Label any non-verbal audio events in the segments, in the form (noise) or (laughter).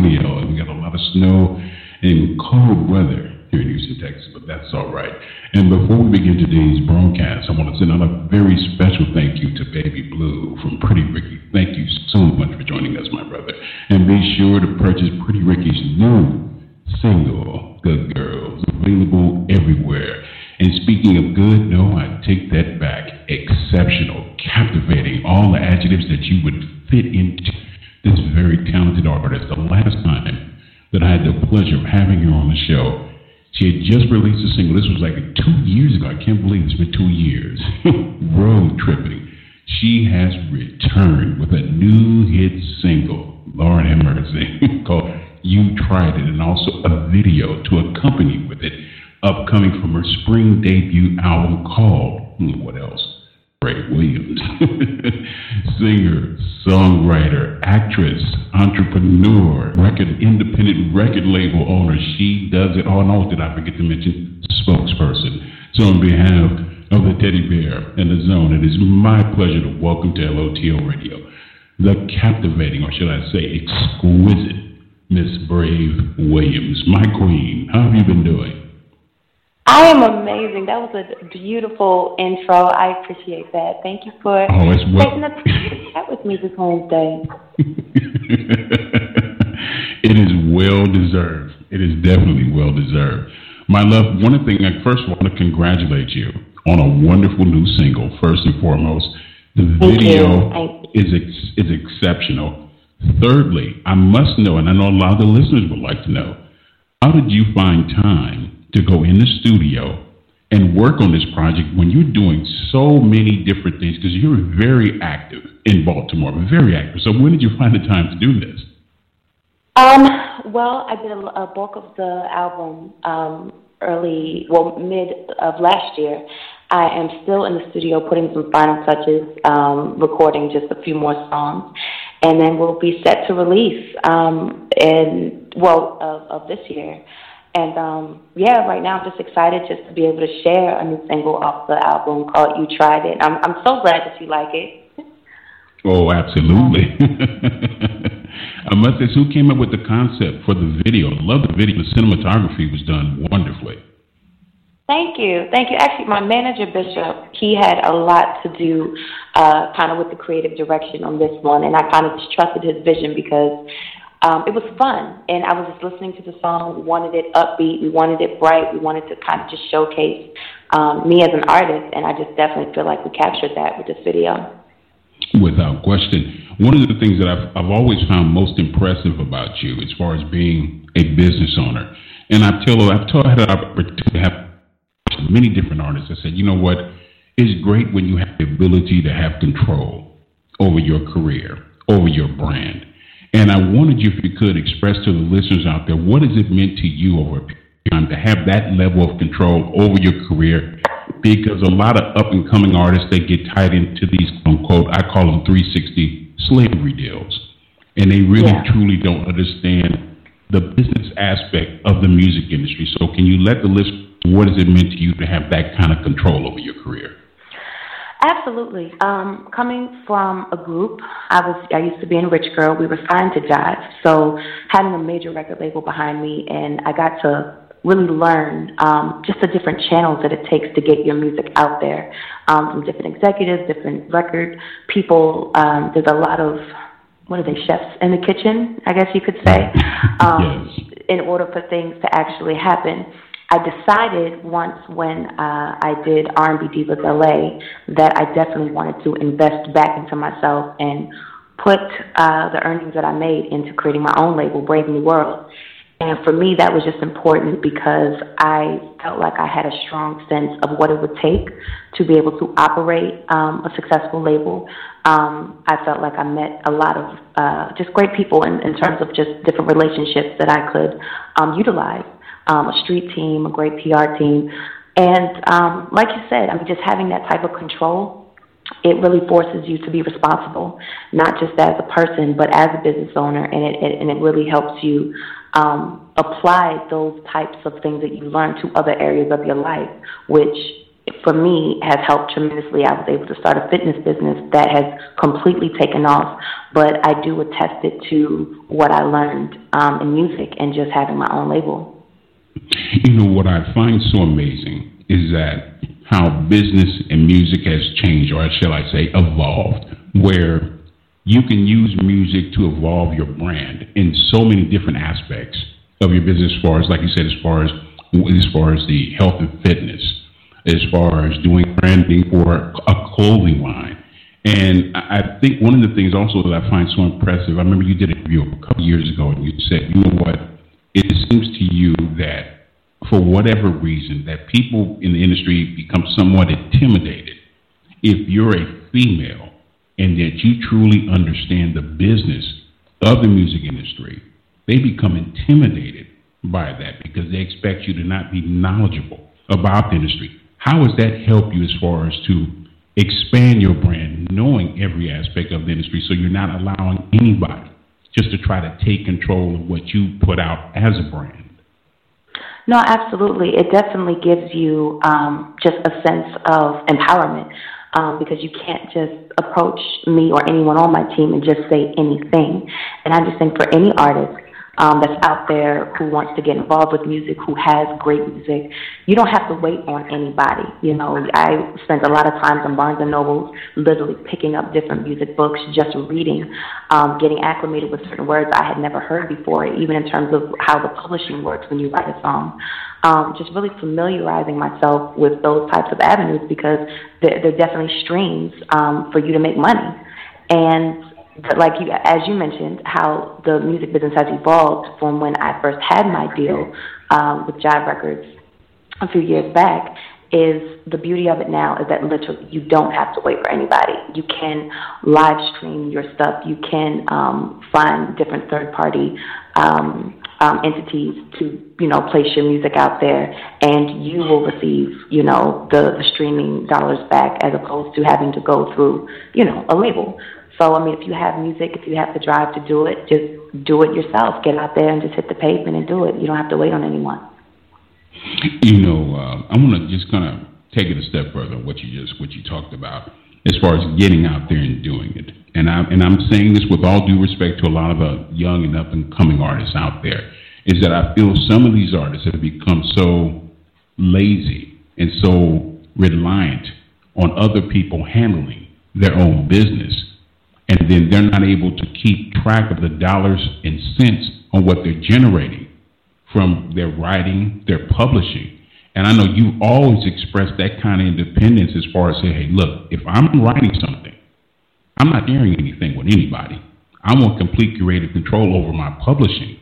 Antonio, and we got a lot of snow and cold weather here in Houston, Texas, but that's all right. And before we begin today's broadcast, I want to send out a very special thank you to Baby Blue from Pretty Ricky. Thank you so much for joining us, my brother. And be sure to purchase Pretty Ricky's new single, Good Girls, available everywhere. And speaking of good, no, I take that back. Exceptional, captivating, all the adjectives that you would fit into this very talented artist. The last time that I had the pleasure of having her on the show, she had just released a single. This was like two years ago. I can't believe it's been two years. (laughs) Road tripping. She has returned with a new hit single, Lord have mercy, (laughs) called You Tried It, and also a video to accompany with it, upcoming from her spring debut album called, hmm, what else? Brave Williams, (laughs) singer, songwriter, actress, entrepreneur, record independent record label owner. She does it all. And also, did I forget to mention spokesperson? So, on behalf of the Teddy Bear and the Zone, it is my pleasure to welcome to LOTL Radio the captivating, or should I say, exquisite Miss Brave Williams, my queen. How have you been doing? Beautiful intro. I appreciate that. Thank you for oh, taking the time to chat with me this Wednesday. (laughs) it is well deserved. It is definitely well deserved. My love, one thing I first want to congratulate you on a wonderful new single, first and foremost. The video is ex- is exceptional. Thirdly, I must know, and I know a lot of the listeners would like to know, how did you find time to go in the studio and work on this project when you're doing so many different things because you're very active in Baltimore, very active. So when did you find the time to do this? Um, well, I did a, bulk of the album um, early, well, mid of last year. I am still in the studio putting some final touches, um, recording just a few more songs, and then we'll be set to release um, in well of, of this year. And um, yeah, right now I'm just excited just to be able to share a new single off the album called "You Tried It." I'm I'm so glad that you like it. Oh, absolutely. I must say, who came up with the concept for the video? I love the video. The cinematography was done wonderfully. Thank you. Thank you. Actually, my manager, Bishop, he had a lot to do uh, kind of with the creative direction on this one. And I kind of just trusted his vision because um, it was fun. And I was just listening to the song. We wanted it upbeat. We wanted it bright. We wanted to kind of just showcase um, me as an artist. And I just definitely feel like we captured that with this video. Without question. One of the things that I've, I've always found most impressive about you as far as being a business owner, and I've told, I've told, I had an opportunity to have many different artists. I said, you know what? It's great when you have the ability to have control over your career, over your brand. And I wanted you, if you could, express to the listeners out there what has it meant to you over time to have that level of control over your career? Because a lot of up and coming artists they get tied into these quote unquote I call them 360 slavery deals, and they really yeah. truly don't understand the business aspect of the music industry. So, can you let the listeners what has it meant to you to have that kind of control over your career? Absolutely. Um, coming from a group, I was I used to be in Rich Girl. We were signed to Jive, so having a major record label behind me, and I got to really learn um, just the different channels that it takes to get your music out there um, from different executives, different record people. Um, there's a lot of what are they chefs in the kitchen? I guess you could say, um, yes. in order for things to actually happen. I decided once when uh, I did R&B Divas LA that I definitely wanted to invest back into myself and put uh, the earnings that I made into creating my own label, Brave New World. And for me, that was just important because I felt like I had a strong sense of what it would take to be able to operate um, a successful label. Um, I felt like I met a lot of uh, just great people in, in terms of just different relationships that I could um, utilize. Um, a street team, a great PR team. And um, like you said, I mean, just having that type of control it really forces you to be responsible, not just as a person, but as a business owner, and it, it and it really helps you um, apply those types of things that you learn to other areas of your life, which for me has helped tremendously. I was able to start a fitness business that has completely taken off, but I do attest it to what I learned um, in music and just having my own label. You know what I find so amazing is that how business and music has changed, or shall I say, evolved, where you can use music to evolve your brand in so many different aspects of your business as far as like you said as far as as far as the health and fitness as far as doing branding for a clothing line. And I think one of the things also that I find so impressive, I remember you did a review a couple years ago and you said, you know what, it seems to you that for whatever reason that people in the industry become somewhat intimidated if you're a female and that you truly understand the business of the music industry, they become intimidated by that because they expect you to not be knowledgeable about the industry. How has that helped you as far as to expand your brand, knowing every aspect of the industry so you're not allowing anybody just to try to take control of what you put out as a brand? No, absolutely. It definitely gives you um, just a sense of empowerment um, because you can't just approach me or anyone on my team and just say anything. And I just think for any artist um, that's out there who wants to get involved with music, who has great music, you don't have to wait on anybody. You know, I spent a lot of times on Barnes and Nobles, literally picking up different music books, just reading, um, getting acclimated with certain words I had never heard before, even in terms of how the publishing works when you write a song um, just really familiarizing myself with those types of avenues because they're, they're definitely streams um, for you to make money. And like you, as you mentioned, how the music business has evolved from when I first had my deal um, with Jive Records a few years back is the beauty of it now is that literally you don't have to wait for anybody. You can live stream your stuff. You can um, find different third party um, um, entities to you know place your music out there, and you will receive you know the, the streaming dollars back as opposed to having to go through you know a label. So I mean, if you have music, if you have the drive to do it, just do it yourself. Get out there and just hit the pavement and do it. You don't have to wait on anyone. You know, uh, I want to just kind of take it a step further. What you just what you talked about as far as getting out there and doing it. And I'm, and I'm saying this with all due respect to a lot of the young and up and coming artists out there, is that I feel some of these artists have become so lazy and so reliant on other people handling their own business. And then they're not able to keep track of the dollars and cents on what they're generating from their writing, their publishing, and I know you always express that kind of independence as far as say, hey, look, if I'm writing something, I'm not sharing anything with anybody. I want complete creative control over my publishing.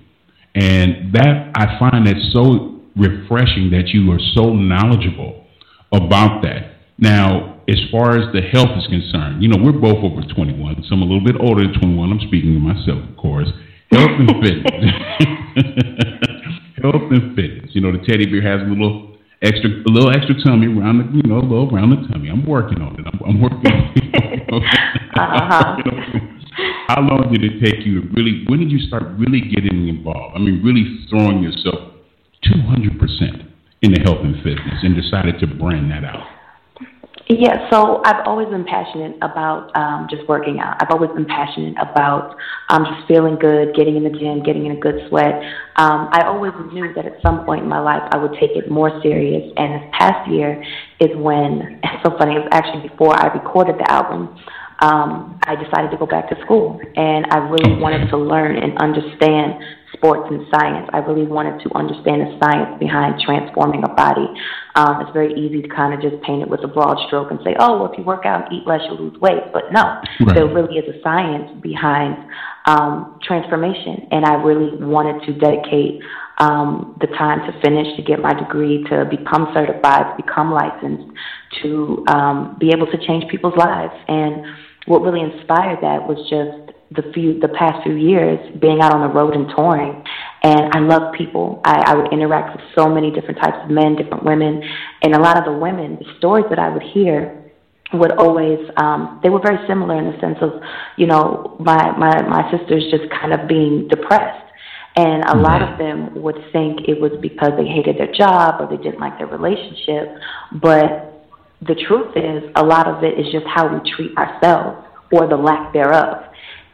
And that I find that so refreshing that you are so knowledgeable about that. Now, as far as the health is concerned, you know, we're both over 21, so I'm a little bit older than 21. I'm speaking of myself, of course. Health and fitness. (laughs) health and fitness. You know, the teddy bear has a little extra, a little extra tummy around the, you know, a little around the tummy. I'm working on it. I'm, I'm working on it. (laughs) (laughs) uh-huh. you know, how long did it take you to really, when did you start really getting involved? I mean, really throwing yourself 200% in the health and fitness and decided to brand that out? Yeah, so I've always been passionate about um, just working out. I've always been passionate about um, just feeling good, getting in the gym, getting in a good sweat. Um, I always knew that at some point in my life I would take it more serious. And this past year is when, (laughs) it's so funny, it was actually before I recorded the album. Um, I decided to go back to school, and I really wanted to learn and understand sports and science. I really wanted to understand the science behind transforming a body. Um, it's very easy to kind of just paint it with a broad stroke and say, oh, well, if you work out and eat less, you'll lose weight. But no, right. there really is a science behind um, transformation. And I really wanted to dedicate um, the time to finish, to get my degree, to become certified, to become licensed, to um, be able to change people's lives. And what really inspired that was just the few the past few years being out on the road and touring and I love people. I, I would interact with so many different types of men, different women, and a lot of the women, the stories that I would hear would always um they were very similar in the sense of, you know, my my my sisters just kind of being depressed. And a lot of them would think it was because they hated their job or they didn't like their relationship. But the truth is, a lot of it is just how we treat ourselves or the lack thereof.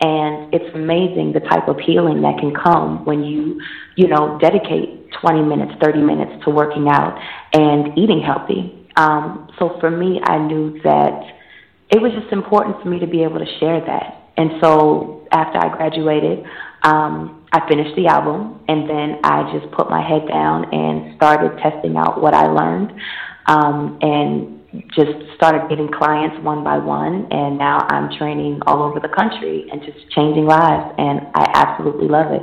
And it's amazing the type of healing that can come when you, you know, dedicate 20 minutes, 30 minutes to working out and eating healthy. Um, so for me, I knew that it was just important for me to be able to share that. And so after I graduated, um, I finished the album and then I just put my head down and started testing out what I learned. Um, and just started getting clients one by one, and now I'm training all over the country and just changing lives, and I absolutely love it.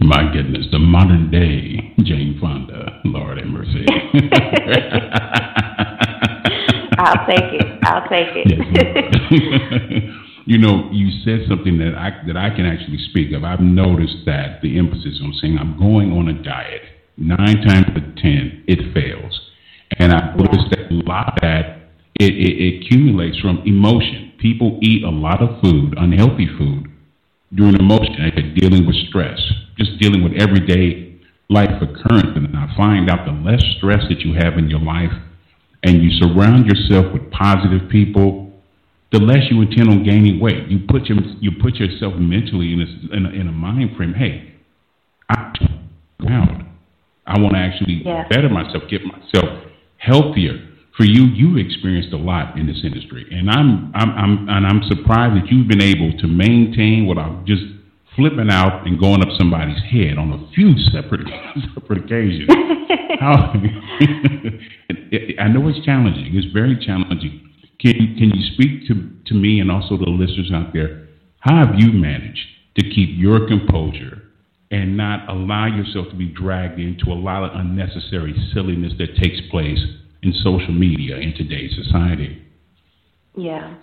My goodness, the modern day Jane Fonda, Lord have mercy. (laughs) I'll take it. I'll take it. (laughs) you know, you said something that I that I can actually speak of. I've noticed that the emphasis on saying I'm going on a diet nine times out of ten it fails and I noticed that a lot of that it, it, it accumulates from emotion. People eat a lot of food, unhealthy food, during emotion. Like dealing with stress, just dealing with everyday life occurrence. And I find out the less stress that you have in your life, and you surround yourself with positive people, the less you intend on gaining weight. You put your, you put yourself mentally in a, in a, in a mind frame. Hey, I'm. I want to actually yeah. better myself, get myself healthier. For you, you've experienced a lot in this industry, and I'm, I'm, I'm, and I'm surprised that you've been able to maintain what I'm just flipping out and going up somebody's head on a few separate, (laughs) separate occasions. (laughs) How, (laughs) I know it's challenging. It's very challenging. Can, can you speak to, to me and also the listeners out there? How have you managed to keep your composure and not allow yourself to be dragged into a lot of unnecessary silliness that takes place in social media in today's society? Yeah,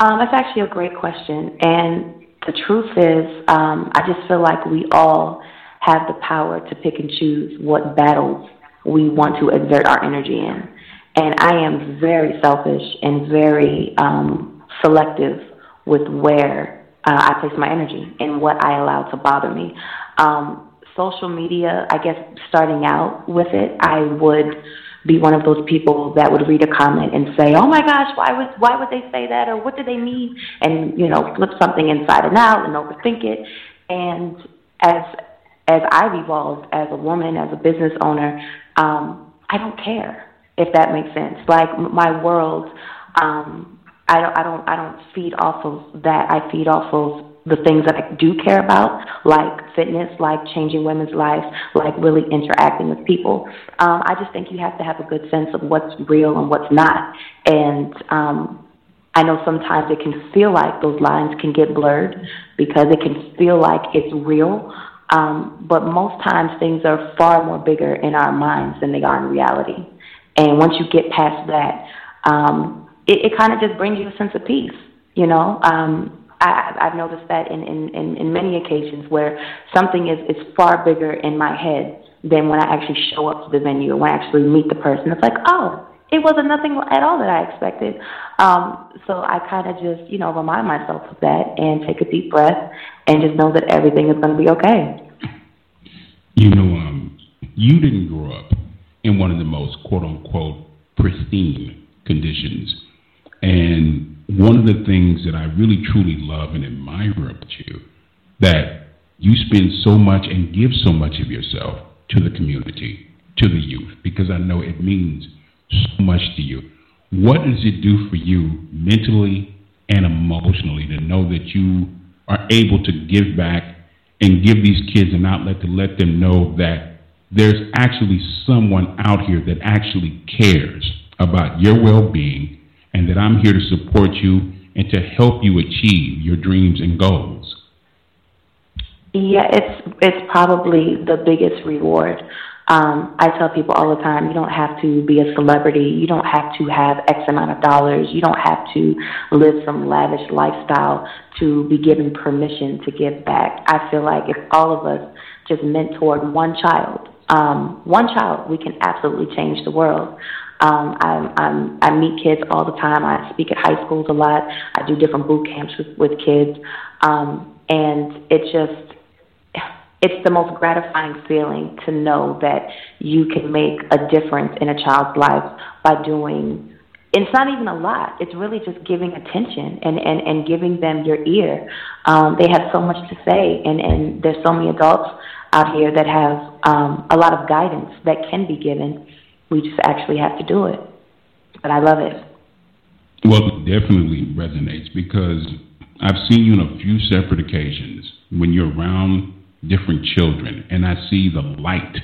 um, that's actually a great question. And the truth is, um, I just feel like we all have the power to pick and choose what battles we want to exert our energy in. And I am very selfish and very um, selective with where uh, I place my energy and what I allow to bother me. Um, social media, I guess, starting out with it, I would be one of those people that would read a comment and say, "Oh my gosh, why would why would they say that, or what do they mean?" And you know, flip something inside and out and overthink it. And as as I've evolved as a woman, as a business owner, um, I don't care if that makes sense. Like my world, um, I don't I don't I don't feed off of that. I feed off of the things that I do care about, like fitness, like changing women's lives, like really interacting with people. Um, I just think you have to have a good sense of what's real and what's not. And um, I know sometimes it can feel like those lines can get blurred because it can feel like it's real. Um, but most times things are far more bigger in our minds than they are in reality. And once you get past that, um, it, it kind of just brings you a sense of peace, you know? Um, I, I've noticed that in, in, in, in many occasions where something is, is far bigger in my head than when I actually show up to the venue when I actually meet the person. It's like, oh, it wasn't nothing at all that I expected. Um, so I kind of just, you know, remind myself of that and take a deep breath and just know that everything is going to be okay. You know, um, you didn't grow up in one of the most quote unquote pristine conditions. And one of the things that I really truly love and admire about you, that you spend so much and give so much of yourself to the community, to the youth, because I know it means so much to you. What does it do for you mentally and emotionally to know that you are able to give back and give these kids an outlet to let them know that there's actually someone out here that actually cares about your well being and that I'm here to support you and to help you achieve your dreams and goals? Yeah, it's it's probably the biggest reward. Um, I tell people all the time, you don't have to be a celebrity. You don't have to have X amount of dollars. You don't have to live some lavish lifestyle to be given permission to give back. I feel like if all of us just mentored one child, um, one child, we can absolutely change the world. Um, I'm, I'm, I meet kids all the time. I speak at high schools a lot. I do different boot camps with, with kids. Um, and it just, it's the most gratifying feeling to know that you can make a difference in a child's life by doing it's not even a lot. It's really just giving attention and, and, and giving them your ear. Um, they have so much to say, and, and there's so many adults out here that have um, a lot of guidance that can be given. We just actually have to do it. But I love it. Well, it definitely resonates because I've seen you on a few separate occasions when you're around different children, and I see the light.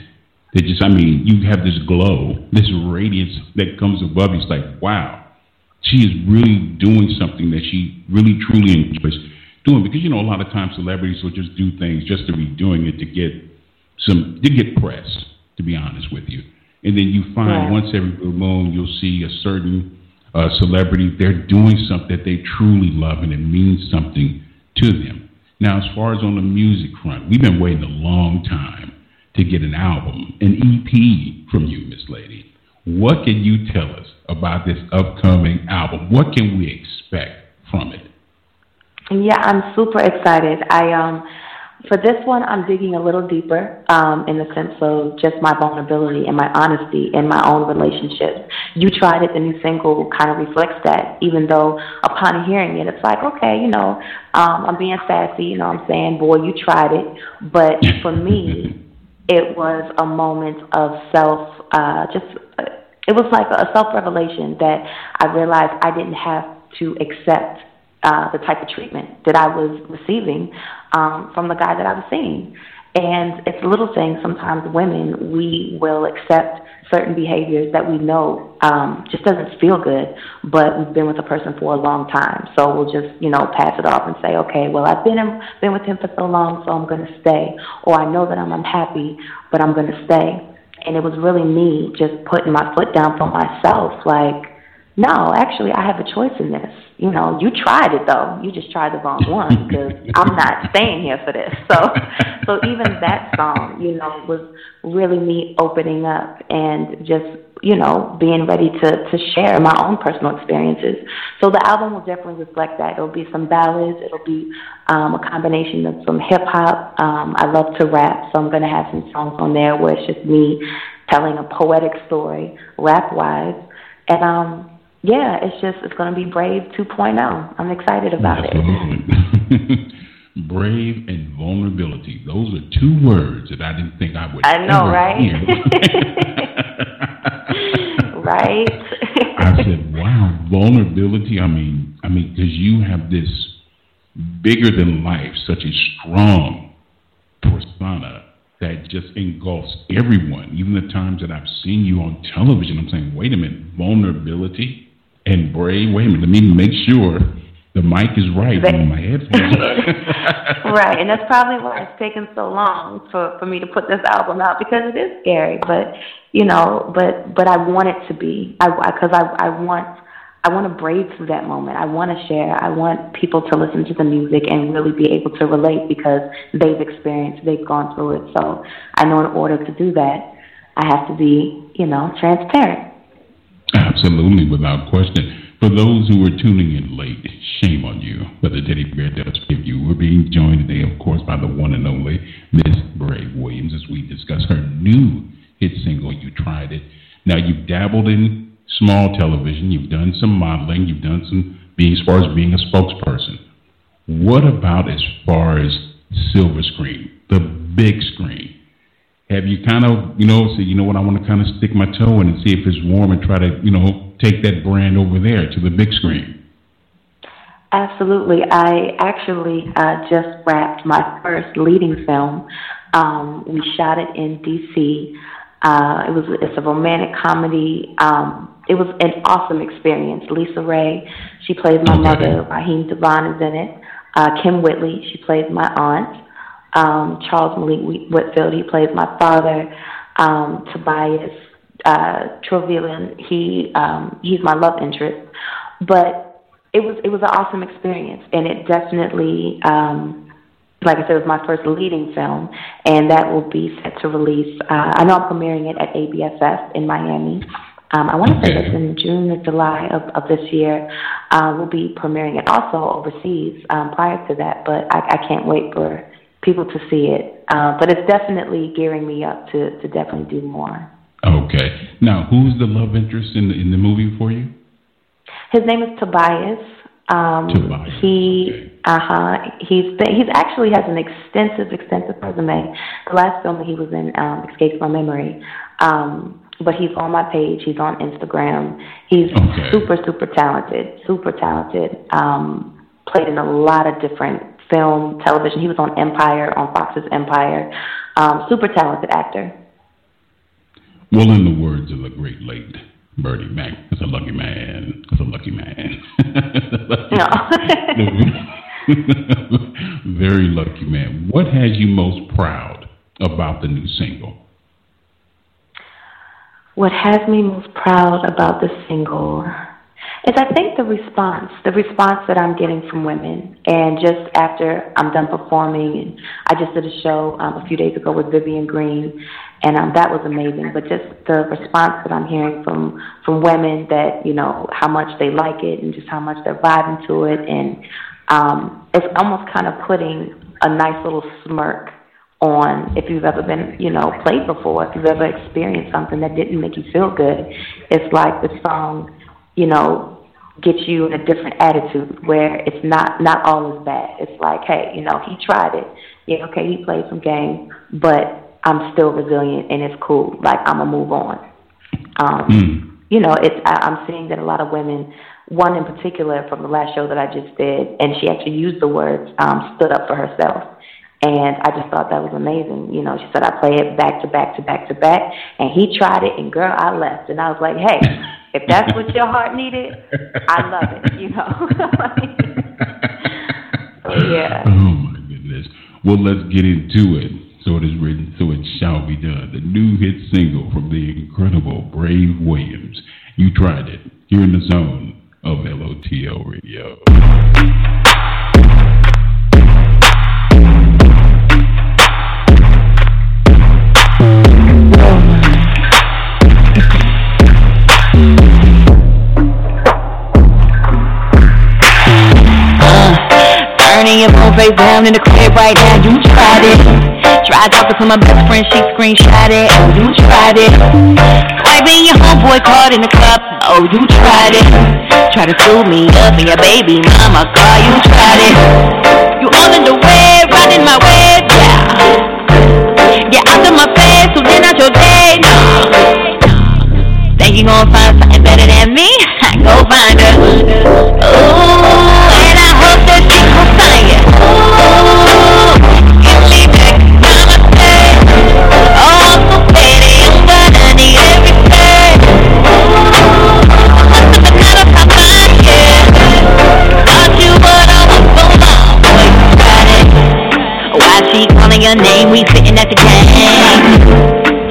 That just, I mean, you have this glow, this radiance that comes above. It's like, wow, she is really doing something that she really truly enjoys doing. Because you know, a lot of times celebrities will just do things just to be doing it to get some, to get press. To be honest with you, and then you find yeah. once every blue moon you'll see a certain uh, celebrity they're doing something that they truly love and it means something to them. Now, as far as on the music front, we've been waiting a long time to get an album, an EP from you, Miss Lady. What can you tell us about this upcoming album? What can we expect from it? Yeah, I'm super excited. I um for this one, I'm digging a little deeper um, in the sense of just my vulnerability and my honesty in my own relationships. You tried it, the new single kind of reflects that, even though upon hearing it, it's like, okay, you know, um, I'm being sassy, you know I'm saying? Boy, you tried it. But (laughs) for me, it was a moment of self, uh, just, uh, it was like a self revelation that I realized I didn't have to accept uh, the type of treatment that I was receiving um, from the guy that I was seeing. And it's little thing. Sometimes women, we will accept certain behaviors that we know um, just doesn't feel good, but we've been with a person for a long time. So we'll just, you know, pass it off and say, okay, well, I've been in, been with him for so long, so I'm going to stay. Or I know that I'm unhappy, but I'm going to stay. And it was really me just putting my foot down for myself, like, no, actually, I have a choice in this. You know, you tried it though. You just tried the wrong one because (laughs) I'm not staying here for this. So, (laughs) so even that song, you know, was really me opening up and just, you know, being ready to to share my own personal experiences. So the album will definitely reflect that. It'll be some ballads. It'll be um, a combination of some hip hop. Um, I love to rap, so I'm going to have some songs on there where it's just me telling a poetic story, rap wise. And um, yeah, it's just it's going to be Brave 2.0. I'm excited about Absolutely. it. (laughs) Brave and vulnerability. Those are two words that I didn't think I would. I know, right? (laughs) (laughs) right. I said, "Wow, vulnerability." I mean, I mean, because you have this bigger than life, such a strong persona that just engulfs everyone. Even the times that I've seen you on television, I'm saying, "Wait a minute, vulnerability." And brave. Wait a minute, let me make sure the mic is right in my headphones. (laughs) right, and that's probably why it's taken so long for for me to put this album out because it is scary. But you know, but but I want it to be. I because I, I I want. I want to brave through that moment. I want to share. I want people to listen to the music and really be able to relate because they've experienced, they've gone through it. So I know in order to do that, I have to be, you know, transparent. Absolutely, without question. For those who are tuning in late, shame on you. But the teddy bear does give you. We're being joined today, of course, by the one and only Miss Brave Williams as we discuss her new hit single, You Tried It. Now, you've dabbled in small television, you've done some modeling, you've done some being as far as being a spokesperson. What about as far as silver screen, the big screen? Have you kind of, you know, say, you know what, I want to kind of stick my toe in and see if it's warm and try to, you know, take that brand over there to the big screen? Absolutely. I actually uh, just wrapped my first leading film. Um, we shot it in D.C. Uh, it was it's a romantic comedy. Um, it was an awesome experience. LisaRaye, she plays my okay. mother. Raheem DeVaughn is in it. Uh, Kym Whitley, she plays my aunt. Um, Charles Malik Whitfield, he plays my father. Um, Tobias uh, Truvillion, he um, he's my love interest. But it was it was an awesome experience, and it definitely, um, like I said, it was my first leading film, and that will be set to release. Uh, I know I'm premiering it at ABFF in Miami. Um, I want to say that's in June or July of, of this year. Uh, we'll be premiering it also overseas um, prior to that, but I, I can't wait for people to see it. Uh, but it's definitely gearing me up to, to definitely do more. Okay. Now, who's the love interest in the, in the movie for you? His name is Tobias. Um, Tobias. He, okay. uh huh. He's been, he's actually has an extensive, extensive resume. The last film that he was in um, escapes my memory. Um, but he's on my page. He's on Instagram. He's okay. super, super talented. Super talented. Um, played in a lot of different film, television. He was on Empire, on Fox's Empire. Um, super talented actor. Well, in the words of the great late Bernie Mac, it's a lucky man. It's a lucky man. (laughs) no. (laughs) Very lucky man. What has you most proud about the new single? What has me most proud about the single is I think the response, the response that I'm getting from women. And just after I'm done performing, and I just did a show um, a few days ago with Vivian Green, and um, that was amazing. But just the response that I'm hearing from from women that you know how much they like it and just how much they're vibing to it, and um, it's almost kind of putting a nice little smirk on if you've ever been, you know, played before, if you've ever experienced something that didn't make you feel good. It's like the song you know, get you in a different attitude where it's not not all as bad. It's like, hey, you know, he tried it. Yeah, okay, he played some game, but I'm still resilient and it's cool. Like I'm gonna move on. Um, mm. You know, it's I, I'm seeing that a lot of women. One in particular from the last show that I just did, and she actually used the words um, "stood up for herself." And I just thought that was amazing. You know, she said I play it back to back to back to back, and he tried it, and girl, I left, and I was like, hey, if that's what your heart needed, I love it. You know. (laughs) yeah. Oh my goodness. Well, let's get into it. So it is written, so it shall be done. The new hit single from the incredible Brave Williams. You tried it. Here in the zone of LOTL Radio. Right now, you tried it. Tried talking to my best friend, she screenshot it. Oh, you tried it. Swiping your homeboy card in the club. Oh, you tried it. Try to sue me up in your baby mama car. You tried it. You all in the way, running my way, yeah. Get out of my face, so then out your day, no. Think you gon' find something better than me? (laughs) Go find she calling your name? We sitting at the game.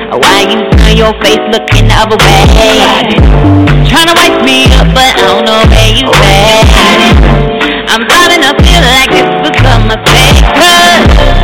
Why you turn your face looking the other way? Tryna wipe me up, but I don't know where you at. I'm starting to feel like this was a mistake.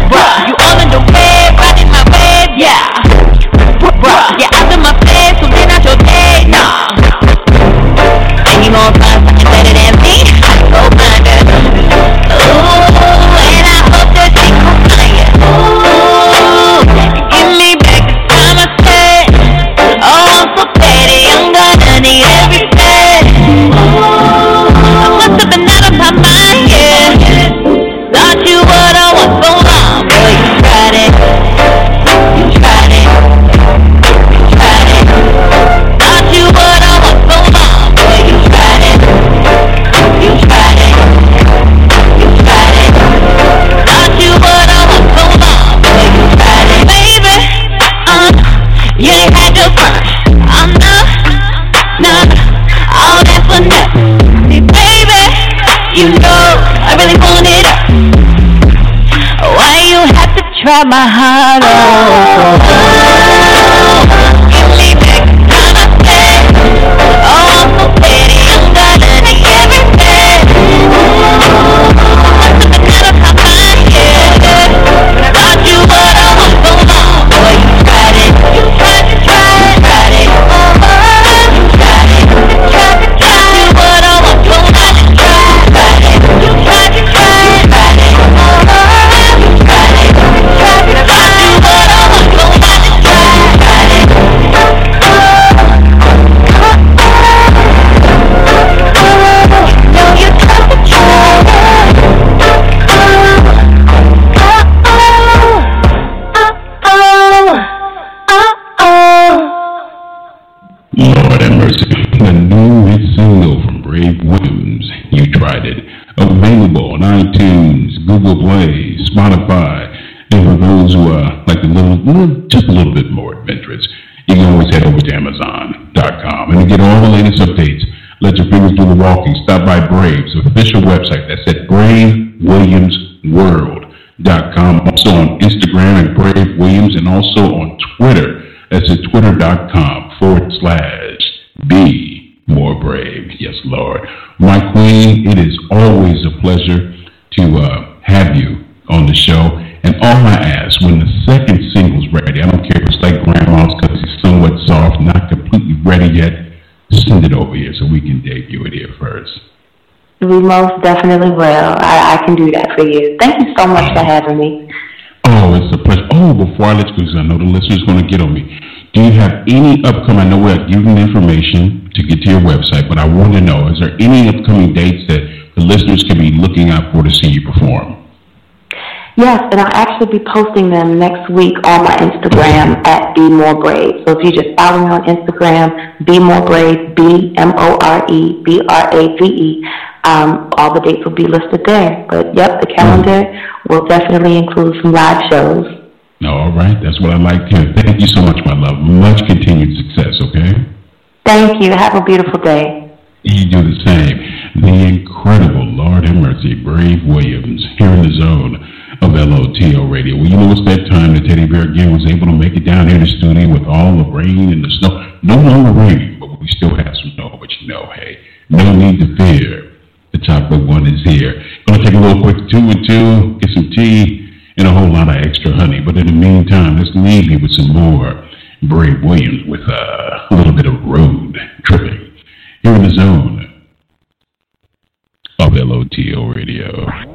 My heart out? Brave's official website. That's at BraveWilliamsWorld.com. Also on Instagram at Brave Williams and also on Twitter. That's at twitter.com forward slash be more brave. Yes, Lord. My queen, it is always a pleasure to uh, have you on the show. And all I ask, when the second single's ready, I don't care if it's like grandma's because it's somewhat soft, not completely ready yet, send it over here so we can debut it here first. We most definitely will. I, I can do that for you. Thank you so much for having me. Oh, it's a pleasure. Oh, before I let you go, 'cause I know the listeners going to get on me. Do you have any upcoming? I know we're giving information to get to your website, but I want to know: is there any upcoming dates that the listeners can be looking out for to see you perform? Yes, and I'll actually be posting them next week on my Instagram at Be More Brave. So if you just follow me on Instagram, Be More Brave, B M O R E B R A V E, um, all the dates will be listed there. But yep, the calendar will definitely include some live shows. No, all right. That's what I like to. Thank you so much, my love. Much continued success. Okay. Thank you. Have a beautiful day. You do the same. The incredible Lord have mercy, Brave Williams, here in the zone of LOTL Radio. Well, you know, it's that time that Teddy Bear again was able to make it down here to the studio with all the rain and the snow. No longer raining, but we still have some snow. But you know, hey, no need to fear. The chocolate one is here. Gonna take a little quick two and two, get some tea, and a whole lot of extra honey. But in the meantime, let's leave you with some more Brave Williams with a little bit of road tripping here in the zone of LOTL Radio.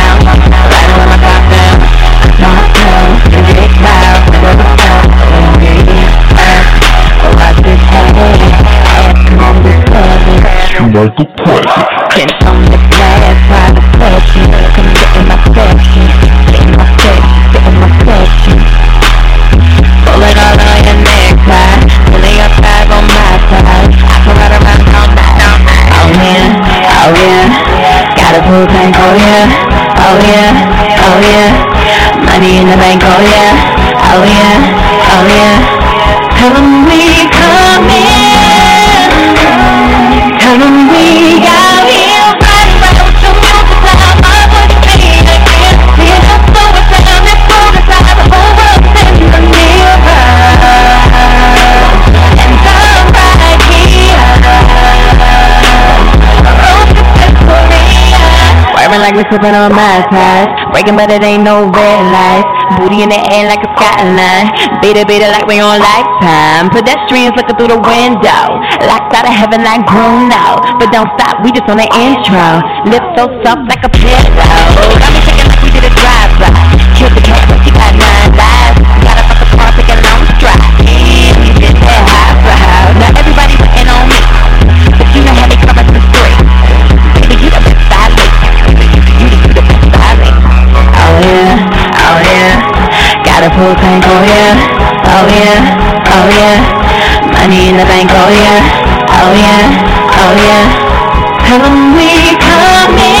Michael Preston. Been on the glass, private section. Come get in my section. Get in my section. Get in my section. Pulling all on your necktie. Pulling your tag on my side. I can ride around all night. Oh yeah, oh yeah. Got a full tank, oh yeah. Oh yeah, oh yeah. Money in the bank, oh yeah. Oh yeah, oh yeah. Tell 'em we coming. We're sipping on my side. Breaking, but it ain't no red light. Booty in the air like a skyline. Beta, beta like we on lifetime. Pedestrians looking through the window. Locked out of heaven like Bruno. But don't stop, we just on the intro. Lips so soft like a pillow. Got me thinking like we did a drive-by. Killed the cat, but she got nine oh yeah, oh yeah, oh yeah. Money in the bank, oh yeah, oh yeah, oh yeah. We coming,